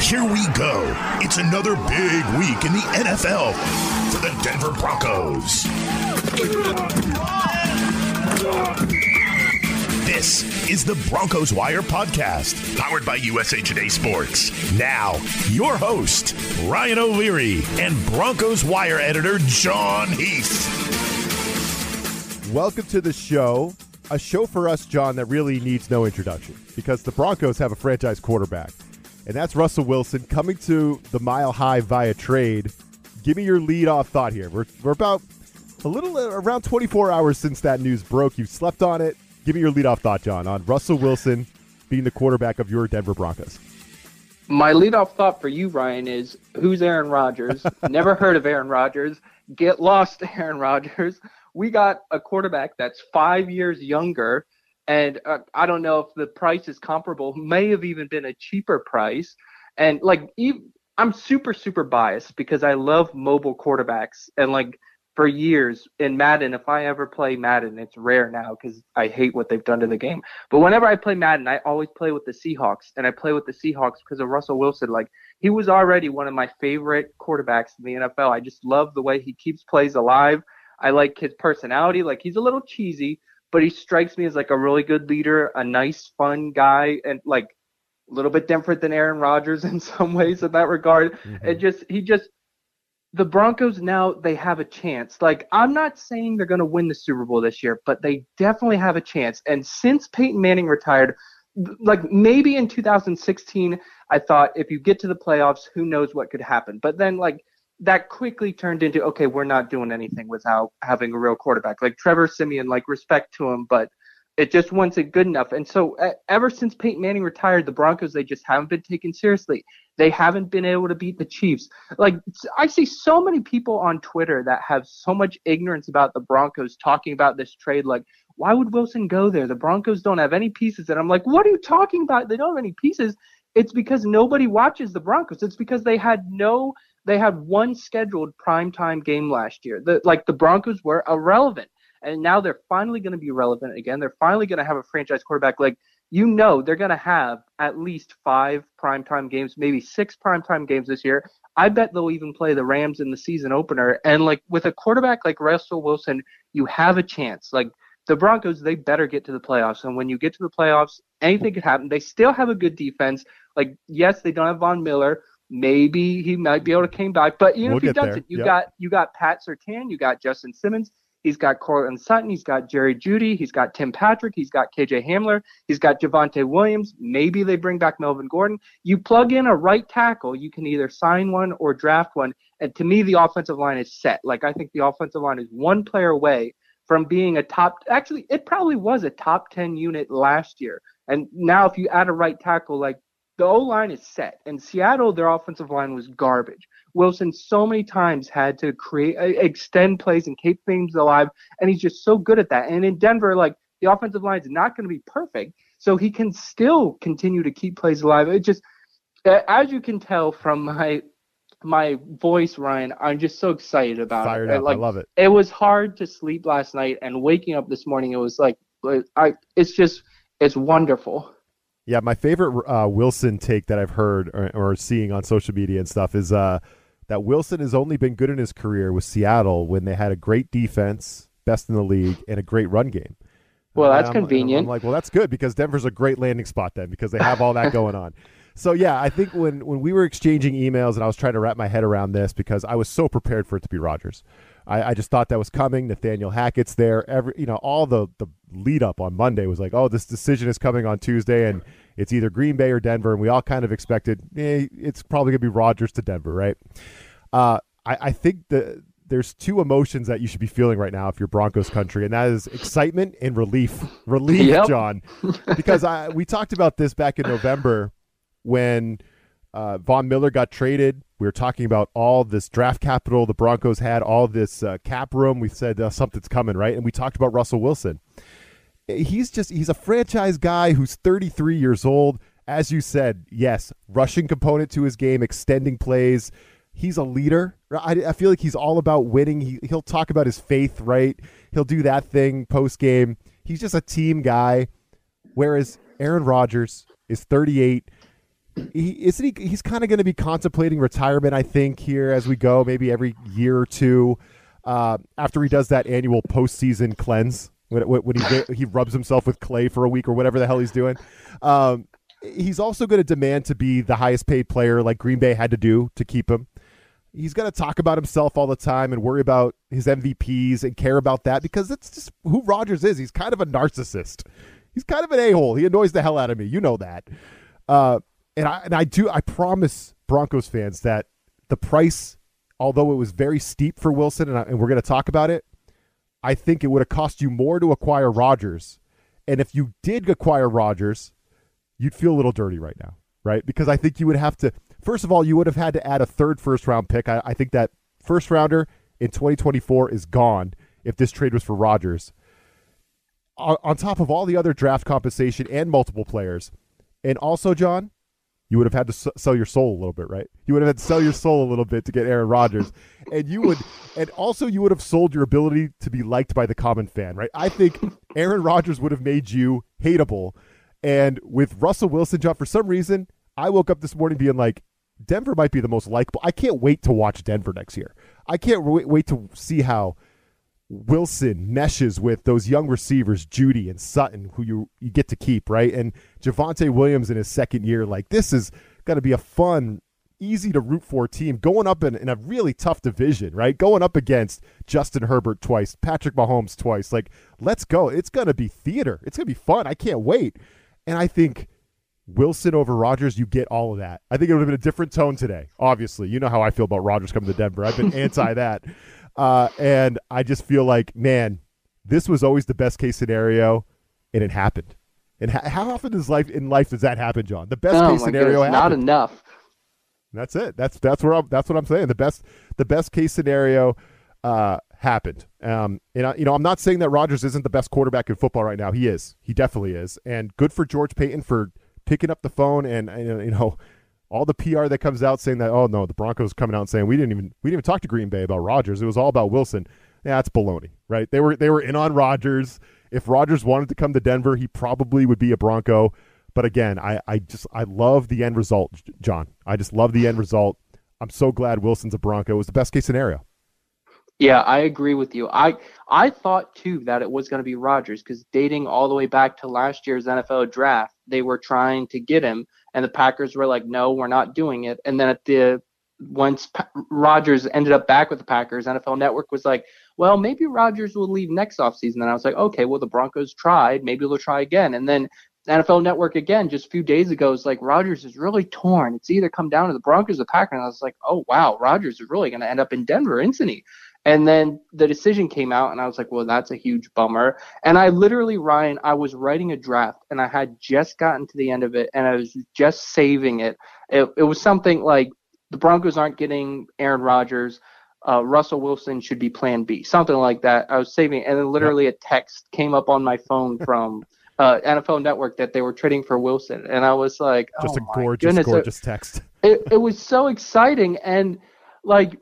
Here we go. It's another big week in the NFL for the Denver Broncos. This is the Broncos Wire podcast, powered by USA Today Sports. Now, your host, Ryan O'Leary, and Broncos Wire editor, Jon Heath. Welcome to the show. A show for us, Jon, that really needs no introduction because the Broncos have a franchise quarterback, and that's Russell Wilson coming to the mile high via trade. Give me your lead off thought here. We're, we're about a little uh, around 24 hours since that news broke. You've slept on it. Give me your leadoff thought, Jon, on Russell Wilson being the quarterback of your Denver Broncos. My leadoff thought for you, Ryan, is who's Aaron Rodgers? Never heard of Aaron Rodgers. Get lost, Aaron Rodgers. We got a quarterback that's five years younger, and uh, I don't know if the price is comparable. May have even been a cheaper price. And like, even, I'm super, super biased because I love mobile quarterbacks, and like for years in Madden, if I ever play Madden, it's rare now because I hate what they've done to the game. But whenever I play Madden, I always play with the Seahawks, and I play with the Seahawks because of Russell Wilson. Like he was already one of my favorite quarterbacks in the NFL. I just love the way he keeps plays alive. I like his personality. Like he's a little cheesy, but he strikes me as like a really good leader, a nice, fun guy, and like a little bit different than Aaron Rodgers in some ways in that regard. Mm-hmm. It just he just the Broncos now they have a chance. Like I'm not saying they're going to win the Super Bowl this year, but they definitely have a chance. And since Peyton Manning retired, like maybe in 2016, I thought if you get to the playoffs, who knows what could happen. But then like that quickly turned into okay, we're not doing anything without having a real quarterback. Like Trevor Siemian. like respect to him, but it just wasn't good enough. And so ever since Peyton Manning retired, the Broncos they just haven't been taken seriously. They haven't been able to beat the Chiefs. Like I see so many people on Twitter that have so much ignorance about the Broncos talking about this trade. Like, why would Wilson go there? The Broncos don't have any pieces. And I'm like, what are you talking about? They don't have any pieces. It's because nobody watches the Broncos. It's because they had no they had one scheduled primetime game last year. The, like the Broncos were irrelevant and now they're finally going to be relevant again. They're finally going to have a franchise quarterback. Like you know, they're going to have at least five primetime games, maybe six primetime games this year. I bet they'll even play the Rams in the season opener. And like with a quarterback like Russell Wilson, you have a chance. Like the Broncos, they better get to the playoffs. And when you get to the playoffs, anything could happen. They still have a good defense. Like yes, they don't have Von Miller. Maybe he might be able to came back, but you know we'll if he doesn't, you yep. got you got Pat Surtain, you got Justin Simmons, He's got Courtland Sutton. He's got Jerry Jeudy, He's got Tim Patrick. He's got KJ Hamler. He's got Javonte Williams. Maybe they bring back Melvin Gordon. You plug in a right tackle, you can either sign one or draft one. And to me, the offensive line is set. Like I think the offensive line is one player away from being a top. Actually, it probably was a top ten unit last year. And now, if you add a right tackle, like the O line is set. In Seattle, their offensive line was garbage. Wilson so many times had to create, uh, extend plays and keep things alive, and he's just so good at that. And in Denver, like the offensive line is not going to be perfect, so he can still continue to keep plays alive. It just, as you can tell from my my voice, Ryan, I'm just so excited about Fired it. Up. Like, I love it. It was hard to sleep last night, and waking up this morning, it was like, I, it's just, it's wonderful. Yeah, my favorite uh, Wilson take that I've heard or, or, seeing on social media and stuff is uh, that Wilson has only been good in his career with Seattle when they had a great defense, best in the league, and a great run game. Well, that's I'm, convenient. I'm like, well, that's good because Denver's a great landing spot then because they have all that going on. So yeah, I think when when we were exchanging emails and I was trying to wrap my head around this because I was so prepared for it to be Rodgers, I, I just thought that was coming. Nathaniel Hackett's there. Every you know, all the the lead up on Monday was like, oh, this decision is coming on Tuesday, and it's either Green Bay or Denver, and we all kind of expected eh, it's probably gonna be Rodgers to Denver, right? Uh, I, I think the there's two emotions that you should be feeling right now if you're Broncos country, and that is excitement and relief. Relief, Yep. Jon, because I we talked about this back in November when uh, Von Miller got traded. We were talking about all this draft capital the Broncos had, all this uh, cap room. We said uh, something's coming, right? And we talked about Russell Wilson. He's just he's a franchise guy who's 33 years old. As you said, yes, rushing component to his game, extending plays. He's a leader. I, I feel like he's all about winning. He, he'll talk about his faith, right? He'll do that thing post game. He's just a team guy. Whereas Aaron Rodgers is 38. He isn't he, he's kind of going to be contemplating retirement, I think, here as we go, maybe every year or two, uh, after he does that annual postseason cleanse when, when he he rubs himself with clay for a week or whatever the hell he's doing. Um, he's also going to demand to be the highest paid player, like Green Bay had to do to keep him. He's going to talk about himself all the time and worry about his MVPs and care about that because that's just who Rodgers is. He's kind of a narcissist. He's kind of an a hole. He annoys the hell out of me. You know that. Uh, and I and I do. I promise Broncos fans that the price, although it was very steep for Wilson, and, I, and we're going to talk about it, I think it would have cost you more to acquire Rodgers. And if you did acquire Rodgers, you'd feel a little dirty right now, right? Because I think you would have to. First of all, you would have had to add a third first round pick. I, I think that first rounder in 2024 is gone if this trade was for Rodgers. On, on top of all the other draft compensation and multiple players, and also Jon, you would have had to s- sell your soul a little bit, right? You would have had to sell your soul a little bit to get Aaron Rodgers, and you would, and also you would have sold your ability to be liked by the common fan, right? I think Aaron Rodgers would have made you hateable, and with Russell Wilson, Jon, for some reason, I woke up this morning being like, Denver might be the most likable. I can't wait to watch Denver next year. I can't wait, wait to see how Wilson meshes with those young receivers, Jeudy and Sutton, who you, you get to keep, right? And Javonte Williams in his second year. Like, this is going to be a fun, easy to root for team going up in, in a really tough division, right? Going up against Justin Herbert twice, Patrick Mahomes twice. Like, let's go. It's going to be theater. It's going to be fun. I can't wait. And I think Wilson over Rodgers, you get all of that. I think it would have been a different tone today. Obviously, you know how I feel about Rodgers coming to Denver. I've been anti that, uh, and I just feel like, man, this was always the best case scenario, and it happened. And ha- how often does life in life does that happen, Jon? The best oh case scenario goodness, not enough. That's it. That's that's where I'm. That's what I'm saying. The best the best case scenario uh, happened. Um, and I, you know, I'm not saying that Rodgers isn't the best quarterback in football right now. He is. He definitely is. And good for George Paton for picking up the phone and, and you know all the PR that comes out saying that oh no the Broncos coming out and saying we didn't even we didn't even talk to Green Bay about Rodgers. It was all about Wilson. Yeah, that's baloney, right? They were they were in on Rodgers. If Rodgers wanted to come to Denver, he probably would be a Bronco. But again, I, I just I love the end result, Jon. I just love the end result. I'm so glad Wilson's a Bronco. It was the best case scenario. Yeah, I agree with you. I I thought too that it was going to be Rodgers because dating all the way back to last year's NFL draft, they were trying to get him, and the Packers were like, "No, we're not doing it." And then at the once pa- Rodgers ended up back with the Packers, NFL Network was like, "Well, maybe Rodgers will leave next offseason." And I was like, "Okay, well the Broncos tried, maybe they'll try again." And then NFL Network again just a few days ago is like Rodgers is really torn. It's either come down to the Broncos or the Packers. And I was like, "Oh wow, Rodgers is really going to end up in Denver, isn't he?" And then the decision came out, and I was like, well, that's a huge bummer. And I literally, Ryan, I was writing a draft, and I had just gotten to the end of it, and I was just saving it. It, it was something like the Broncos aren't getting Aaron Rodgers. Uh, Russell Wilson should be plan B, something like that. I was saving, it, and then literally a text came up on my phone from uh, NFL Network that they were trading for Wilson. And I was like, Just oh a gorgeous, goodness. Gorgeous text. it, it was so exciting and like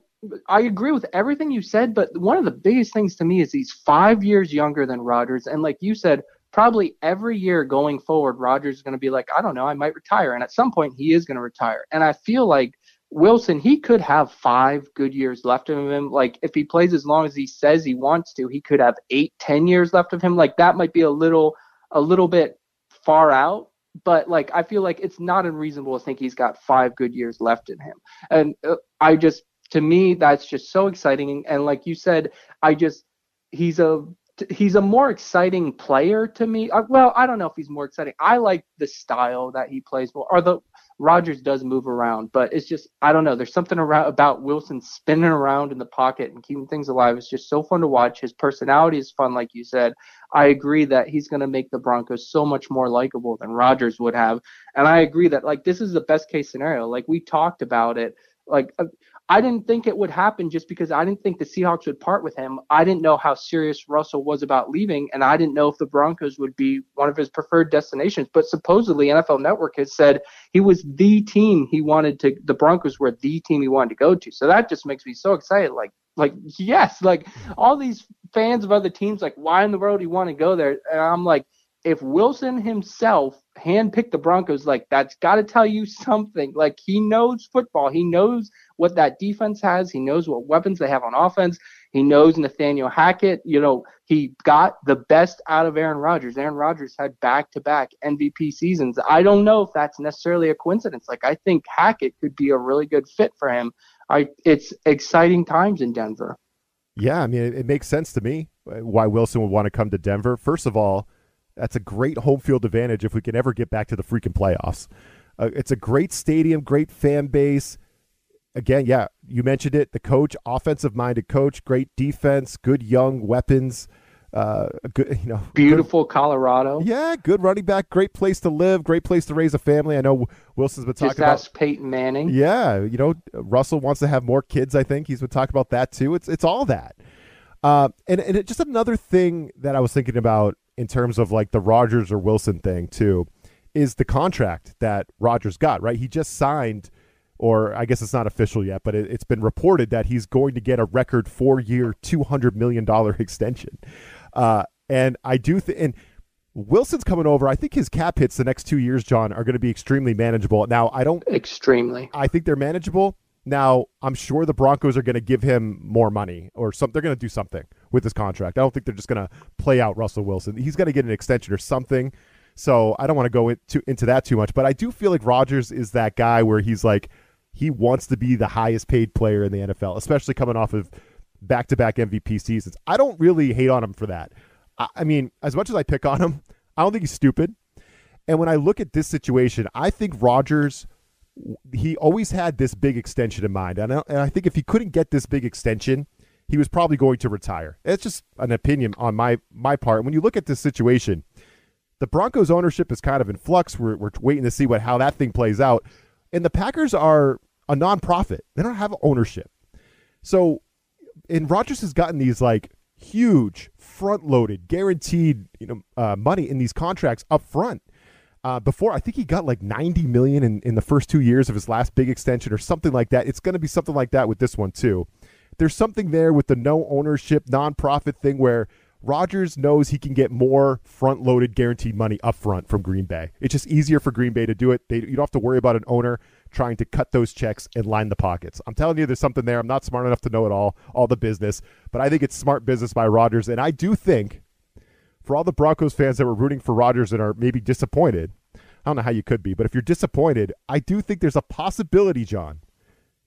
I agree with everything you said, but one of the biggest things to me is he's five years younger than Rodgers, and like you said, probably every year going forward, Rodgers is going to be like, I don't know, I might retire, and at some point he is going to retire, and I feel like Wilson, he could have five good years left of him. Like if he plays as long as he says he wants to, he could have eight, ten years left of him. Like that might be a little, a little bit far out, but like I feel like it's not unreasonable to think he's got five good years left in him. And uh, I just, to me, that's just so exciting. And like you said, I just, he's a, he's a more exciting player to me. Uh, well, I don't know if he's more exciting. I like the style that he plays more, or the Rodgers does move around, but it's just I don't know. There's something around about Wilson spinning around in the pocket and keeping things alive. It's just so fun to watch. His personality is fun, like you said. I agree that he's going to make the Broncos so much more likable than Rodgers would have, and I agree that like this is the best case scenario. Like we talked about it. Like uh, I didn't think it would happen just because I didn't think the Seahawks would part with him. I didn't know how serious Russell was about leaving, and I didn't know if the Broncos would be one of his preferred destinations. But supposedly, NFL Network has said he was the team he wanted to. The Broncos were the team he wanted to go to. So that just makes me so excited. Like, like yes, like all these fans of other teams, like why in the world do you want to go there? And I'm like, if Wilson himself handpicked the Broncos, like that's got to tell you something. Like he knows football, he knows what that defense has, he knows what weapons they have on offense, he knows Nathaniel Hackett. You know, he got the best out of Aaron Rodgers. Aaron Rodgers had back-to-back MVP seasons. I don't know if that's necessarily a coincidence. Like I think Hackett could be a really good fit for him. I it's exciting times in Denver. Yeah, I mean, it, it makes sense to me uh, why Wilson would want to come to Denver. First of all that's a great home field advantage if we can ever get back to the freaking playoffs. Uh, it's a great stadium, great fan base. Again, yeah, you mentioned it. The coach, offensive minded coach, great defense, good young weapons. Uh, good, you know, beautiful good, Colorado. Yeah, good running back, great place to live, great place to raise a family. I know Wilson's been talking Just ask about Peyton Manning. Yeah, you know, Russell wants to have more kids. I think he's been talking about that too. It's it's all that. Uh, and and it, just another thing that I was thinking about in terms of like the Rodgers or Wilson thing too is the contract that Rodgers got, right? He just signed or I guess it's not official yet, but it, has been reported that he's going to get a record four-year, two hundred million dollar extension. Uh, and I do think, and Wilson's coming over. I think his cap hits the next two years, Jon, are going to be extremely manageable. Now, I don't extremely. I think they're manageable. Now, I'm sure the Broncos are going to give him more money or something. They're going to do something with this contract. I don't think they're just going to play out Russell Wilson. He's going to get an extension or something. So I don't want to go into, into that too much, but I do feel like Rodgers is that guy where he's like, he wants to be the highest paid player in the NFL, especially coming off of back to back MVP seasons. I don't really hate on him for that. I, I mean, as much as I pick on him, I don't think he's stupid. And when I look at this situation, I think Rodgers he always had this big extension in mind. And I, and I, think if he couldn't get this big extension, he was probably going to retire. It's just an opinion on my my part. When you look at this situation, the Broncos ownership is kind of in flux. We're, we're waiting to see what how that thing plays out. And the Packers are a nonprofit. They don't have ownership. So, and Rodgers has gotten these like huge front loaded guaranteed you know uh, money in these contracts up front uh, before I think he got like 90 million in, in the first two years of his last big extension or something like that. It's going to be something like that with this one too. There's something there with the no ownership nonprofit thing where Rodgers knows he can get more front loaded guaranteed money up front from Green Bay. It's just easier for Green Bay to do it. They, you don't have to worry about an owner trying to cut those checks and line the pockets. I'm telling you, there's something there. I'm not smart enough to know it all, all the business, but I think it's smart business by Rodgers. And I do think for all the Broncos fans that were rooting for Rodgers and are maybe disappointed, I don't know how you could be, but if you're disappointed, I do think there's a possibility, John,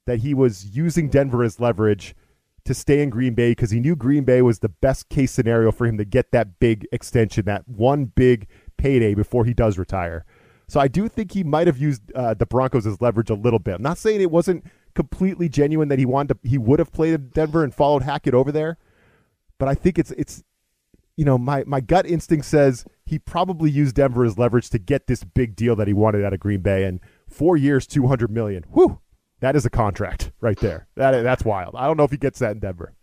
that he was using Denver as leverage to stay in Green Bay because he knew Green Bay was the best case scenario for him to get that big extension, that one big payday before he does retire. So I do think he might have used uh, the Broncos as leverage a little bit. I'm not saying it wasn't completely genuine that he wanted to, he would have played in Denver and followed Hackett over there, but I think it's it's you know, my, my gut instinct says he probably used Denver as leverage to get this big deal that he wanted out of Green Bay. And four years, 200 million. Whew. That is a contract right there. That That's wild. I don't know if he gets that in Denver.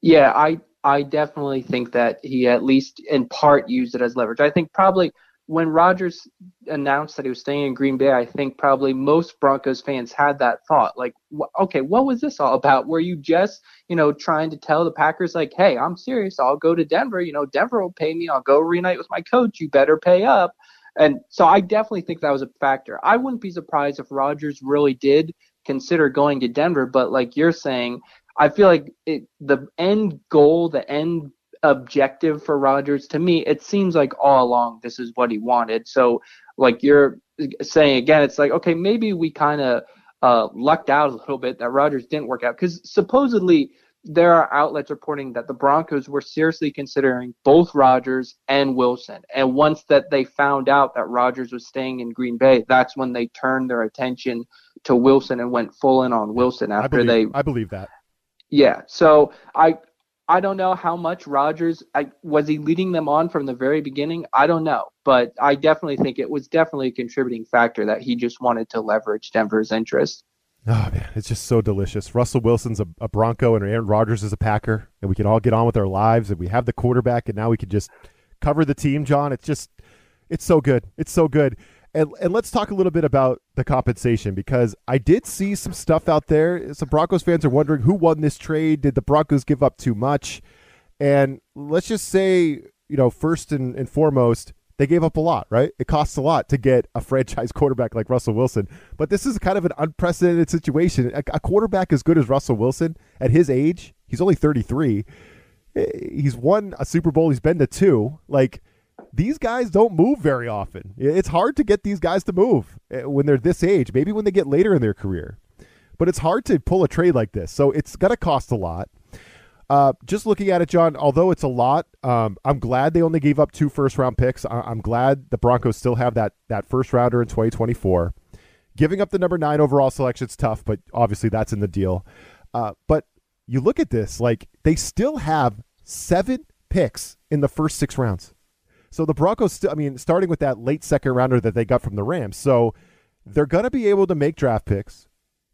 Yeah, I, I definitely think that he at least in part used it as leverage. I think probably – when Rodgers announced that he was staying in Green Bay, I think probably most Broncos fans had that thought, like, okay, what was this all about? Were you just, you know, trying to tell the Packers, like, hey, I'm serious, I'll go to Denver, you know, Denver will pay me, I'll go reunite with my coach, you better pay up. And so I definitely think that was a factor. I wouldn't be surprised if Rodgers really did consider going to Denver, but like you're saying, I feel like it, the end goal, the end objective for Rodgers. To me, it seems like all along this is what he wanted. So, like you're saying again, it's like okay, maybe we kind of uh, lucked out a little bit that Rodgers didn't work out because supposedly there are outlets reporting that the Broncos were seriously considering both Rodgers and Wilson. And once that they found out that Rodgers was staying in Green Bay, that's when they turned their attention to Wilson and went full in on Wilson after I believe, they I believe that. Yeah. So I I don't know how much Rodgers was he leading them on from the very beginning. I don't know, but I definitely think it was definitely a contributing factor that he just wanted to leverage Denver's interest. Oh man, it's just so delicious. Russell Wilson's a, a Bronco and Aaron Rodgers is a Packer, and we can all get on with our lives, and we have the quarterback, and now we can just cover the team. Jon, it's just, it's so good. It's so good. And, and let's talk a little bit about the compensation because I did see some stuff out there. Some Broncos fans are wondering who won this trade. Did the Broncos give up too much? And let's just say, you know, first and, and foremost, they gave up a lot, right? It costs a lot to get a franchise quarterback like Russell Wilson. But this is kind of an unprecedented situation. A, a quarterback as good as Russell Wilson at his age, he's only 33. Eh, he's won a Super Bowl, he's been to two. Like, these guys don't move very often. It's hard to get these guys to move eh, when they're this age, maybe when they get later in their career. But it's hard to pull a trade like this. So it's going to cost a lot. Uh, just looking at it, Jon, although it's a lot, um, I'm glad they only gave up two first round picks. I- am glad the Broncos still have that, that first rounder in 2024. Giving up the number nine overall selection is tough, but obviously that's in the deal. Uh, but you look at this, like they still have seven picks in the first six rounds. So the Broncos, still, I mean, starting with that late second rounder that they got from the Rams. So they're going to be able to make draft picks.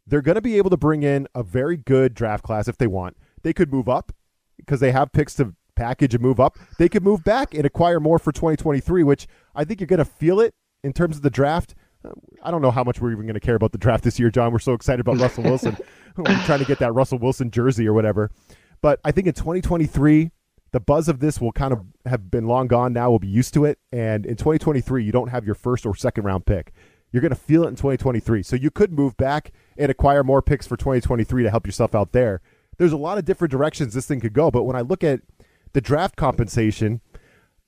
They're going to be able to bring in a very good draft class if they want. They could move up because they have picks to package and move up. They could move back and acquire more for 2023, which I think you're going to feel it in terms of the draft. I don't know how much we're even going to care about the draft this year, Jon. We're so excited about Russell Wilson. we're trying to get that Russell Wilson jersey or whatever. But I think in 2023, the buzz of this will kind of have been long gone now. We'll be used to it. And in 2023, you don't have your first or second round pick. You're going to feel it in 2023. So you could move back and acquire more picks for 2023 to help yourself out there. There's a lot of different directions this thing could go. But when I look at the draft compensation,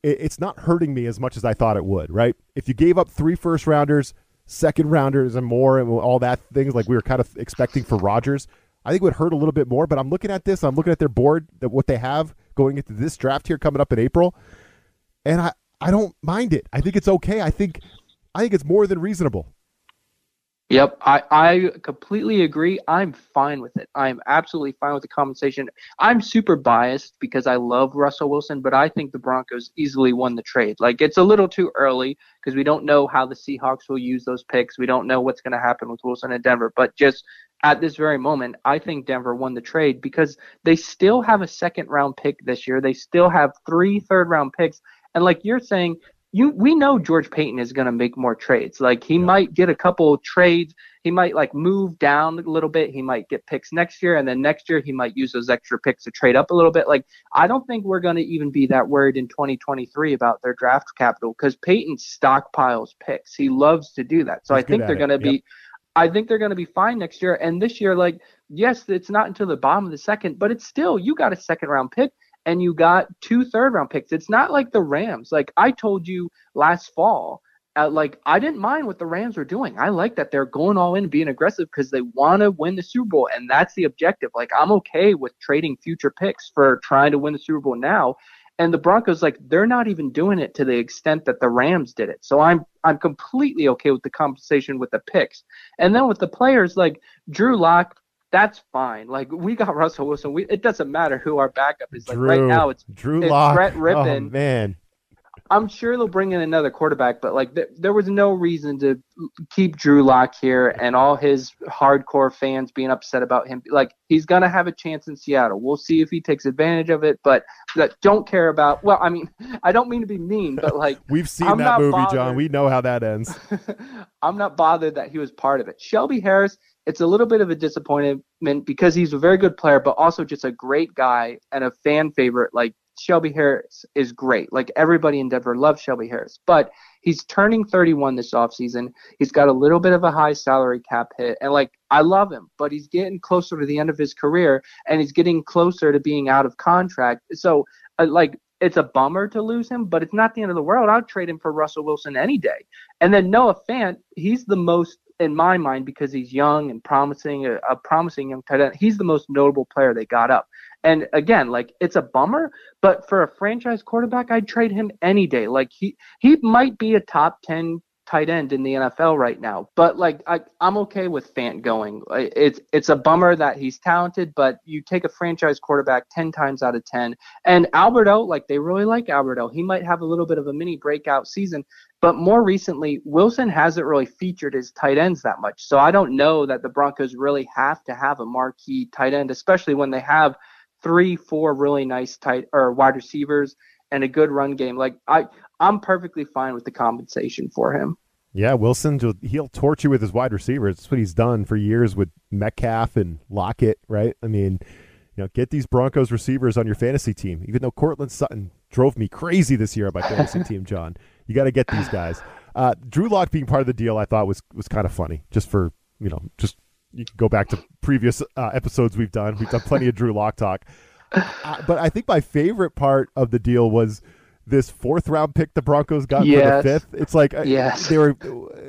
it's not hurting me as much as I thought it would, right? If you gave up three first rounders, second rounders, and more, and all that things like we were kind of expecting for Rodgers, I think it would hurt a little bit more. But I'm looking at this, I'm looking at their board, that what they have going into this draft here coming up in April, and I I don't mind it. I think it's okay. I think I think it's more than reasonable. Yep, I, I completely agree. I'm fine with it. I'm absolutely fine with the compensation. I'm super biased because I love Russell Wilson, but I think the Broncos easily won the trade. Like it's a little too early because we don't know how the Seahawks will use those picks. We don't know what's going to happen with Wilson in Denver. But just at this very moment, I think Denver won the trade because they still have a second round pick this year. They still have three third round picks. And like you're saying, you we know George Paton is going to make more trades. Like he yeah. might get a couple trades. He might like move down a little bit. He might get picks next year, and then next year he might use those extra picks to trade up a little bit. Like I don't think we're going to even be that worried in 2023 about their draft capital because Paton stockpiles picks. He loves to do that. So He's I think they're going to be. Yep. I think they're going to be fine next year. And this year, like, yes, it's not until the bottom of the second, but it's still, you got a second round pick and you got two third round picks. It's not like the Rams. Like I told you last fall, uh, like I didn't mind what the Rams were doing. I like that they're going all in being aggressive because they want to win the Super Bowl, and that's the objective. Like I'm okay with trading future picks for trying to win the Super Bowl now. And the Broncos, like, they're not even doing it to the extent that the Rams did it. So I'm I'm completely okay with the compensation with the picks. And then with the players, like Drew Lock, that's fine. Like we got Russell Wilson. We, it doesn't matter who our backup is. Like Drew, right now, it's Drew it's Lock. Brett Rypien. Oh man, I'm sure they'll bring in another quarterback, but like th- there was no reason to keep Drew Lock here and all his hardcore fans being upset about him. Like he's gonna have a chance in Seattle. We'll see if he takes advantage of it, but that don't care about. Well, I mean, I don't mean to be mean, but like we've seen I'm that movie, bothered. Jon. We know how that ends. I'm not bothered that he was part of it. Shelby Harris. It's a little bit of a disappointment because he's a very good player, but also just a great guy and a fan favorite. Like Shelby Harris is great. Like everybody in Denver loves Shelby Harris, but he's turning 31 this offseason. He's got a little bit of a high salary cap hit. And like, I love him, but he's getting closer to the end of his career and he's getting closer to being out of contract. So, uh, like, it's a bummer to lose him, but it's not the end of the world. I'd trade him for Russell Wilson any day. And then Noah Fant, he's the most in my mind because he's young and promising, a, a promising young tight end. He's the most notable player they got up. And again, like it's a bummer, but for a franchise quarterback, I'd trade him any day. Like he he might be a top 10 tight end in the NFL right now. But like I, I'm okay with Fant going. It's it's a bummer that he's talented, but you take a franchise quarterback ten times out of ten. And Alberto, like they really like Alberto. He might have a little bit of a mini breakout season. But more recently, Wilson hasn't really featured his tight ends that much. So I don't know that the Broncos really have to have a marquee tight end, especially when they have three, four really nice tight or wide receivers and a good run game. Like I, I'm perfectly fine with the compensation for him. Yeah, Wilson, he'll torch you with his wide receivers. That's what he's done for years with Metcalf and Lockett, right? I mean, you know, get these Broncos receivers on your fantasy team. Even though Courtland Sutton drove me crazy this year on my fantasy team, Jon, you got to get these guys. Uh, Drew Lock being part of the deal, I thought was was kind of funny, just for you know, just you can go back to previous uh, episodes we've done. We've done plenty of Drew Lock talk. But I think my favorite part of the deal was this fourth round pick the Broncos got yes. for the fifth. It's like uh, yes. they were.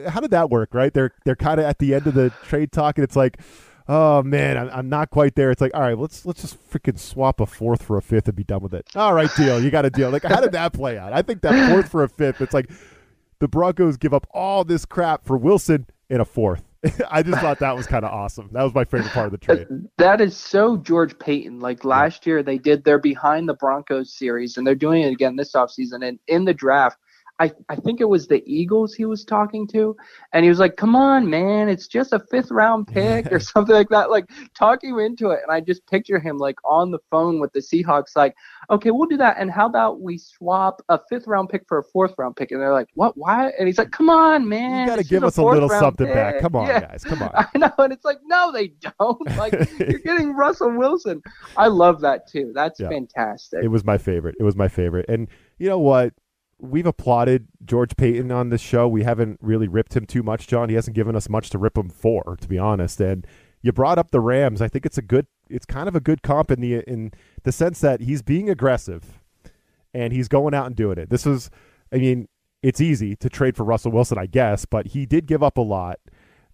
How did that work? Right? They're they're kind of at the end of the trade talk, and it's like, oh man, I'm, I'm not quite there. It's like, all right, let's let's just freaking swap a fourth for a fifth and be done with it. All right, deal. You got a deal. Like, how did that play out? I think that fourth for a fifth. It's like the Broncos give up all this crap for Wilson in a fourth. I just thought that was kind of awesome. That was my favorite part of the trade. That is so George Paton. Like last year, they did their behind the Broncos series, and they're doing it again this offseason. And in the draft, I, I think it was the Eagles he was talking to, and he was like, "Come on, man, it's just a fifth round pick or something like that." Like talking you into it, and I just picture him like on the phone with the Seahawks, like, "Okay, we'll do that, and how about we swap a fifth round pick for a fourth round pick?" And they're like, "What? Why?" And he's like, "Come on, man, you got to give us a little something pick. back. Come on, yeah. guys, come on." I know, and it's like, no, they don't. Like you're getting Russell Wilson. I love that too. That's yeah. fantastic. It was my favorite. It was my favorite, and you know what? We've applauded George Paton on this show. We haven't really ripped him too much, Jon. He hasn't given us much to rip him for, to be honest. And you brought up the Rams. I think it's a good it's kind of a good comp in the in the sense that he's being aggressive and he's going out and doing it. This is I mean, it's easy to trade for Russell Wilson, I guess, but he did give up a lot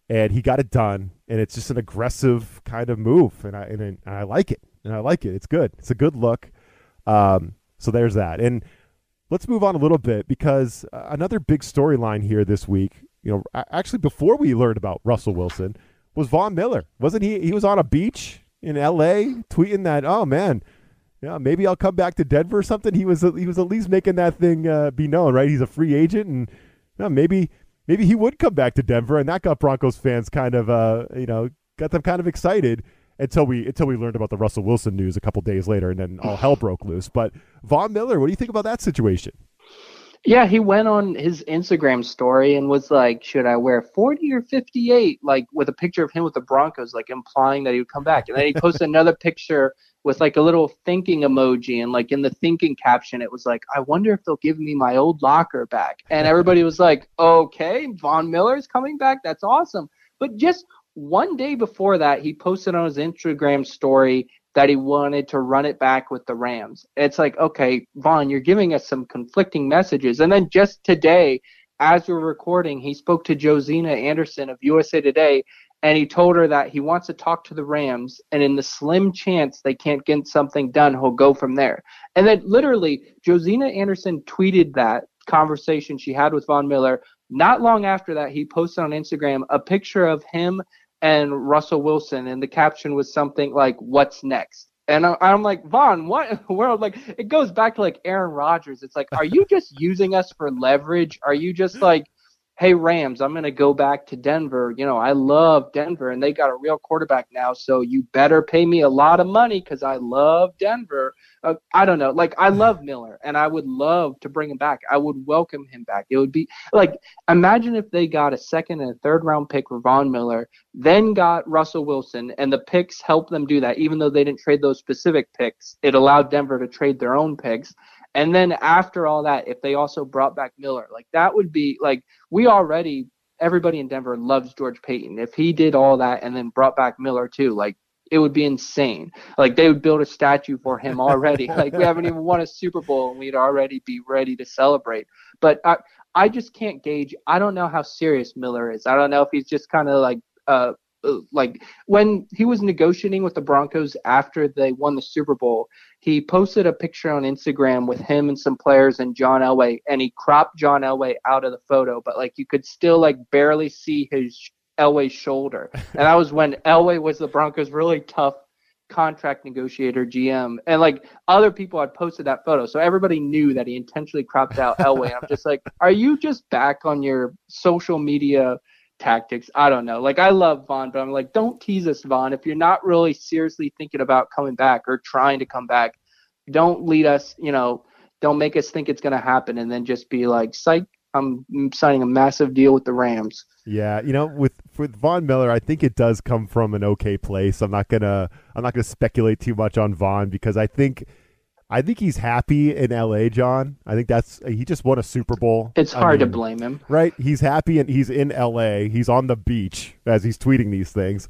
and he got it done and it's just an aggressive kind of move and I and, I like it. And I like it. It's good. It's a good look. Um, so there's that. And let's move on a little bit because uh, another big storyline here this week, you know, actually before we learned about Russell Wilson, was Von Miller. Wasn't he? He was on a beach in L.A. tweeting that, oh man, yeah, maybe I'll come back to Denver or something. He was he was at least making that thing uh, be known, right? He's a free agent, and yeah, maybe maybe he would come back to Denver, and that got Broncos fans kind of uh, you know got them kind of excited until we until we learned about the Russell Wilson news a couple days later, and then all hell broke loose. But Von Miller, what do you think about that situation? Yeah, he went on his Instagram story and was like, "Should I wear 40 or 58?" Like with a picture of him with the Broncos, like implying that he would come back. And then he posted another picture with like a little thinking emoji, and like in the thinking caption, it was like, "I wonder if they'll give me my old locker back." And everybody was like, "Okay, Von Miller's coming back. That's awesome." But just one day before that, he posted on his Instagram story that he wanted to run it back with the Rams. It's like, okay, Von, you're giving us some conflicting messages. And then just today, as we're recording, he spoke to Josina Anderson of USA Today, and he told her that he wants to talk to the Rams, and in the slim chance they can't get something done, he'll go from there. And then literally, Josina Anderson tweeted that conversation she had with Von Miller. Not long after that, he posted on Instagram a picture of him and Russell Wilson, and the caption was something like "What's next?" And I'm like, Von, what in the world? Like, it goes back to like Aaron Rodgers. It's like, are you just using us for leverage? Are you just like, hey Rams, I'm gonna go back to Denver. You know, I love Denver, and they got a real quarterback now, so you better pay me a lot of money because I love Denver. Uh, I don't know, like I love Miller, and I would love to bring him back. I would welcome him back. It would be like imagine if they got a second and a third round pick for Von Miller, then got Russell Wilson, and the picks helped them do that. Even though they didn't trade those specific picks, it allowed Denver to trade their own picks and then after all that, if they also brought back Miller, like that would be like we already everybody in Denver loves George Paton. If he did all that and then brought back Miller too, like it would be insane. Like they would build a statue for him already. like we haven't even won a Super Bowl and we'd already be ready to celebrate. But I I just can't gauge. I don't know how serious Miller is. I don't know if he's just kind of like uh, like when he was negotiating with the Broncos after they won the Super Bowl, he posted a picture on Instagram with him and some players and John Elway, and he cropped John Elway out of the photo, but like you could still like barely see his Elway's shoulder, and that was when Elway was the Broncos' really tough contract negotiator GM and like other people had posted that photo so everybody knew that he intentionally cropped out Elway. I'm just like are you just back on your social media tactics I don't know like I love Von but I'm like don't tease us Von if you're not really seriously thinking about coming back or trying to come back don't lead us you know don't make us think it's going to happen and then just be like psych I'm signing a massive deal with the Rams. Yeah, you know, with with Von Miller, I think it does come from an okay place. I'm not gonna I'm not gonna speculate too much on Von because I think I think he's happy in LA, Jon. I think that's he just won a Super Bowl. It's hard I mean, to blame him. Right? He's happy and he's in LA. He's on the beach as he's tweeting these things.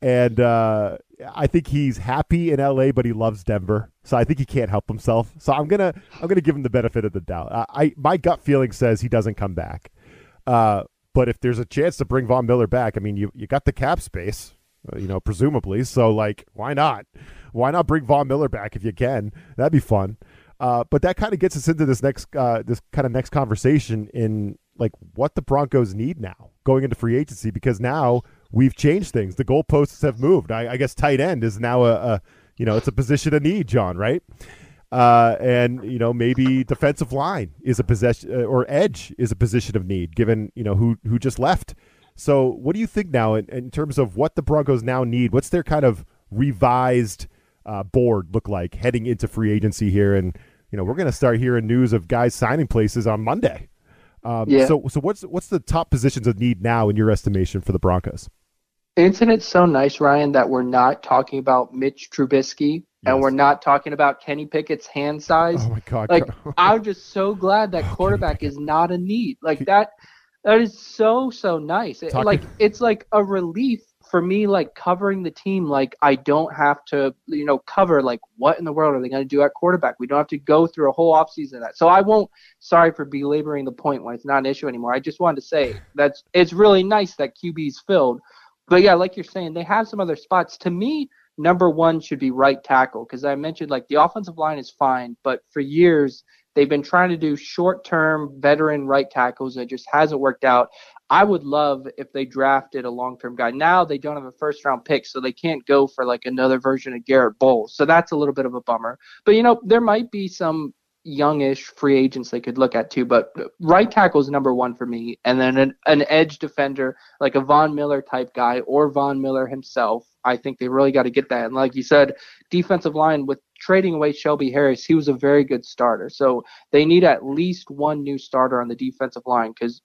And uh, I think he's happy in LA, but he loves Denver. So I think he can't help himself. So I'm gonna I'm gonna give him the benefit of the doubt. I, I my gut feeling says he doesn't come back. Uh, but if there's a chance to bring Von Miller back, I mean, you you got the cap space, you know, presumably. So like, why not? Why not bring Von Miller back if you can? That'd be fun. Uh, but that kind of gets us into this next uh, this kind of next conversation in like what the Broncos need now going into free agency because now we've changed things. The goalposts have moved. I, I guess tight end is now a, a, you know it's a position of need, Jon. Right? Uh, and you know maybe defensive line is a possession uh, or edge is a position of need given you know who who just left. So what do you think now in, in terms of what the Broncos now need? What's their kind of revised uh, board look like heading into free agency here? And you know we're going to start hearing news of guys signing places on Monday. Um, yeah. So so what's what's the top positions of need now in your estimation for the Broncos? Isn't it so nice, Ryan, that we're not talking about Mitch Trubisky yes. and we're not talking about Kenny Pickett's hand size? Oh my God! Like I'm just so glad that oh, quarterback is not a need. Like that, that is so so nice. It, like it's like a relief for me. Like covering the team, like I don't have to, you know, cover like what in the world are they going to do at quarterback? We don't have to go through a whole offseason of that. So I won't. Sorry for belaboring the point when it's not an issue anymore. I just wanted to say that's it's really nice that QB's filled but yeah, like you're saying, they have some other spots. To me, number one should be right tackle because I mentioned like the offensive line is fine, but for years they've been trying to do short term veteran right tackles and it just hasn't worked out. I would love if they drafted a long term guy. Now they don't have a first round pick, so they can't go for like another version of Garrett Bolles. So that's a little bit of a bummer. But you know, there might be some youngish free agents they could look at too. But right tackle is number one for me, and then an, an edge defender like a Von Miller type guy or Von Miller himself. I think they really got to get that. And like you said, defensive line with trading away Shelby Harris, he was a very good starter. So they need at least one new starter on the defensive line because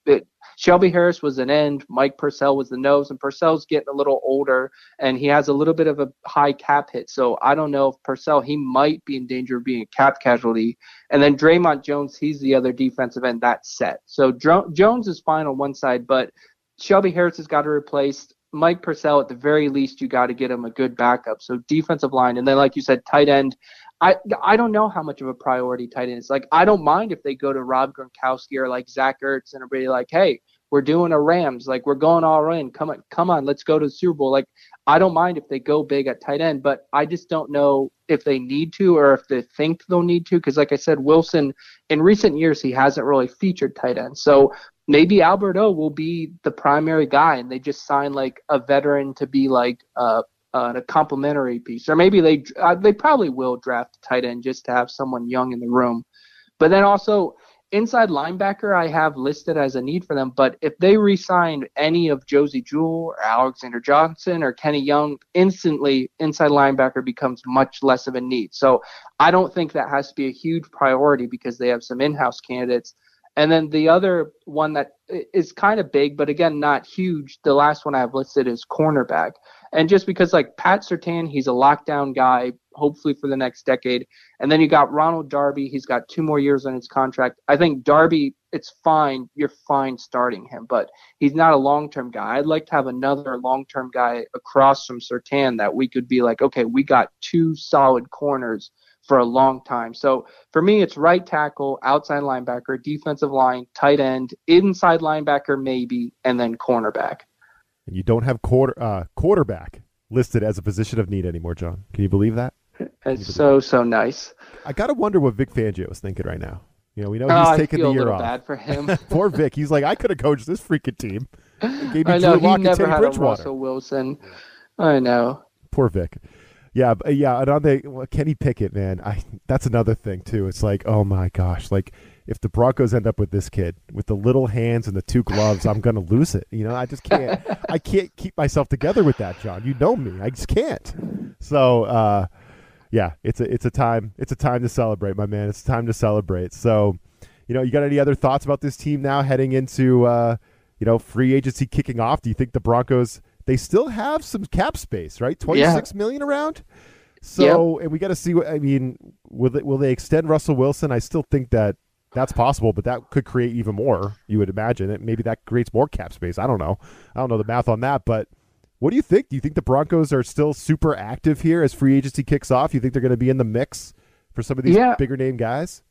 Shelby Harris was an end, Mike Purcell was the nose, and Purcell's getting a little older and he has a little bit of a high cap hit. So I don't know if Purcell, he might be in danger of being a cap casualty. And then Dre'Mont Jones, he's the other defensive end that's set. So Dr- Jones is fine on one side, but Shelby Harris has got to replace Mike Purcell, at the very least, you got to get him a good backup. So defensive line, and then like you said, tight end. I I don't know how much of a priority tight end is. Like I don't mind if they go to Rob Gronkowski or like Zach Ertz and everybody like, hey, we're doing a Rams, like we're going all in. Come on, come on, let's go to the Super Bowl. Like I don't mind if they go big at tight end, but I just don't know if they need to or if they think they'll need to. Because like I said, Wilson in recent years he hasn't really featured tight end. So maybe Alberto will be the primary guy, and they just sign like a veteran to be like uh, uh, a complementary piece, or maybe they uh, they probably will draft a tight end just to have someone young in the room. But then also inside linebacker, I have listed as a need for them. But if they re-sign any of Josey Jewell or Alexander Johnson or Kenny Young, instantly inside linebacker becomes much less of a need. So I don't think that has to be a huge priority because they have some in-house candidates and then the other one that is kind of big, but again, not huge. The last one I have listed is cornerback. And just because, like Pat Surtain, he's a lockdown guy, hopefully for the next decade. And then you got Ronald Darby. He's got two more years on his contract. I think Darby, it's fine. You're fine starting him, but he's not a long term guy. I'd like to have another long term guy across from Sertan that we could be like, okay, we got two solid corners for a long time. So for me, it's right tackle, outside linebacker, defensive line, tight end, inside linebacker, maybe, and then cornerback. And you don't have quarter uh, quarterback listed as a position of need anymore, Jon. Can you believe that? It's so so nice. I gotta wonder what Vic Fangio is thinking right now. You know, we know Oh, he's taking the a year off. bad for him. Poor Vic. He's like, I could have coached this freaking team. He gave me I know Drew he Lock never had a Bridgewater. Russell Wilson. I know. Poor Vic. Yeah, yeah, and on the well, Kenny Pickett, man, I that's another thing too. It's like, oh my gosh, like if the Broncos end up with this kid with the little hands and the two gloves, I'm gonna lose it. You know, I just can't. I can't keep myself together with that, Jon. You know me, I just can't. So, uh, yeah, it's a it's a time it's a time to celebrate, my man. It's a time to celebrate. So, you know, you got any other thoughts about this team now heading into uh, you know free agency kicking off? Do you think the Broncos they still have some cap space, right? Twenty six million around. So, and we got to see what I mean. Will they, will they extend Russell Wilson? I still think that that's possible, but that could create even more. You would imagine it. Maybe that creates more cap space. I don't know. I don't know the math on that, but what do you think? Do you think the Broncos are still super active here as free agency kicks off? You think they're going to be in the mix for some of these Yeah. bigger name guys?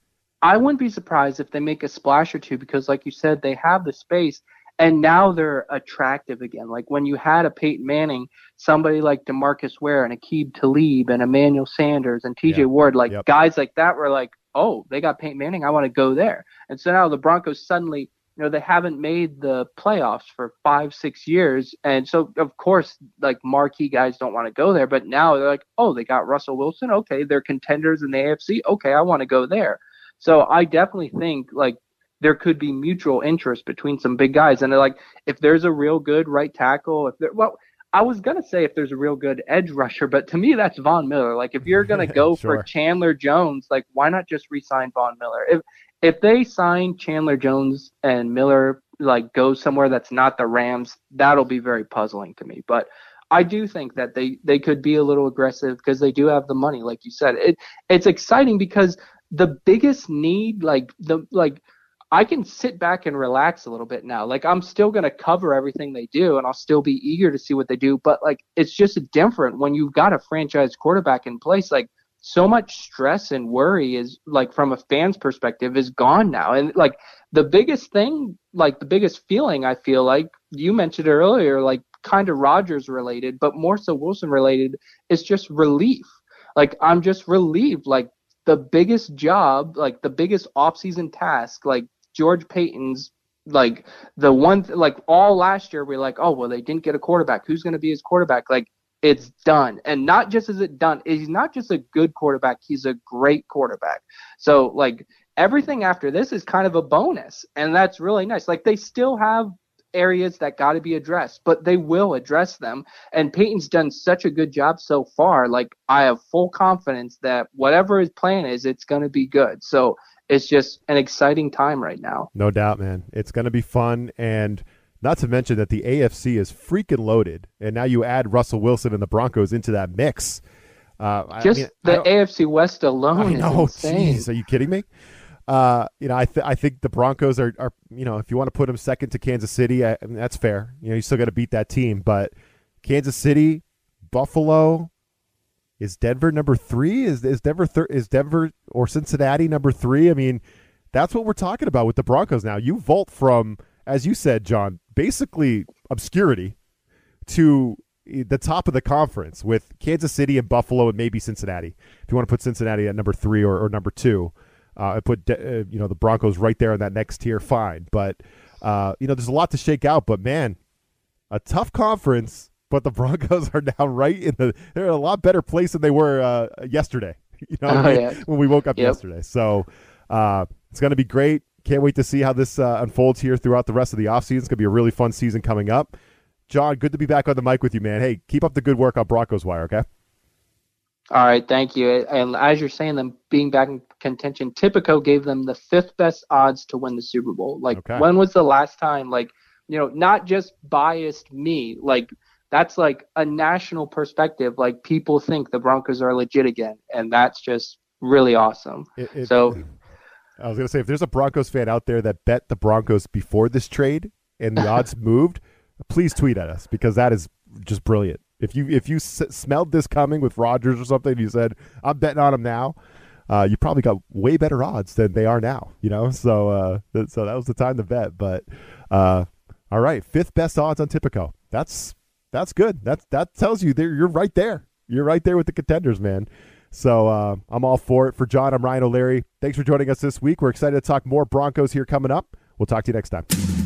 I wouldn't be surprised if they make a splash or two because, like you said, they have the space and now they're attractive again. Like when you had a Peyton Manning, somebody like Demarcus Ware and Aqib Talib and Emmanuel Sanders and TJ Yeah. Ward, like Yep. guys like that were like, oh, they got Peyton Manning. I want to go there. And so now the Broncos suddenly, you know, they haven't made the playoffs for five, six years. And so, of course, like marquee guys don't want to go there. But now they're like, oh, they got Russell Wilson. Okay. They're contenders in the AFC. Okay. I want to go there. So I definitely think like there could be mutual interest between some big guys. And like, if there's a real good right tackle, if there, well, I was gonna say if there's a real good edge rusher, but to me that's Von Miller. Like if you're gonna go Sure. for Chandler Jones, like why not just re-sign Von Miller? If if they sign Chandler Jones and Miller like go somewhere that's not the Rams, that'll be very puzzling to me. But I do think that they they could be a little aggressive because they do have the money, like you said. It it's exciting because the biggest need, like the like I can sit back and relax a little bit now. Like I'm still going to cover everything they do and I'll still be eager to see what they do, but like it's just different when you've got a franchise quarterback in place like so much stress and worry is like from a fan's perspective is gone now. And like the biggest thing, like the biggest feeling I feel like you mentioned earlier like kind of Rodgers related, but more so Wilson related is just relief. Like I'm just relieved like the biggest job, like the biggest offseason task, like George Paton's like the one th- like all last year we're like, oh well they didn't get a quarterback. Who's gonna be his quarterback? Like it's done. And not just is it done, he's not just a good quarterback, he's a great quarterback. So like everything after this is kind of a bonus. And that's really nice. Like they still have areas that got to be addressed, but they will address them. And Paton's done such a good job so far. Like I have full confidence that whatever his plan is, it's going to be good. So it's just an exciting time right now. No doubt, man. It's going to be fun. And not to mention that the AFC is freaking loaded. And now you add Russell Wilson and the Broncos into that mix. Uh, I Just mean, the AFC West alone I insane. jeez, are you kidding me? Uh, you know, I th- I think the Broncos are, are you know if you want to put them second to Kansas City, I, I mean, that's fair. You know, you still got to beat that team, but Kansas City, Buffalo, is Denver number three? Is is Denver thir- is Denver or Cincinnati number three? I mean, that's what we're talking about with the Broncos now. You vault from, as you said, Jon, basically obscurity to the top of the conference with Kansas City and Buffalo and maybe Cincinnati. If you want to put Cincinnati at number three or, or number two, uh, put uh, you know the Broncos right there in that next tier, fine. But uh, you know there's a lot to shake out. But man, a tough conference. But the Broncos are now right in the they're in a lot better place than they were uh, yesterday. You know I Oh, mean? yeah. when we woke up Yep. yesterday. So uh, it's going to be great. Can't wait to see how this uh, unfolds here throughout the rest of the offseason. It's going to be a really fun season coming up. Jon, good to be back on the mic with you, man. Hey, keep up the good work on Broncos Wire, okay? All right, thank you. And as you're saying, them being back in contention, Tipico gave them the fifth best odds to win the Super Bowl. Like, Okay. when was the last time? Like, you know, not just biased me. Like, that's like a national perspective. Like, people think the Broncos are legit again, and that's just really awesome. It- it- So- I was going to say, if there's a Broncos fan out there that bet the Broncos before this trade and the odds moved, please tweet at us because that is just brilliant. If you if you s- smelled this coming with Rodgers or something, you said I'm betting on him now. Uh, you probably got way better odds than they are now. You know, so uh, th- so that was the time to bet. But uh, all right, fifth best odds on Tipico. that's that's good. That that tells you you're right there. You're right there with the contenders, man. So uh, I'm all for it. For Jon, I'm Ryan O'Leary. Thanks for joining us this week. We're excited to talk more Broncos here coming up. We'll talk to you next time.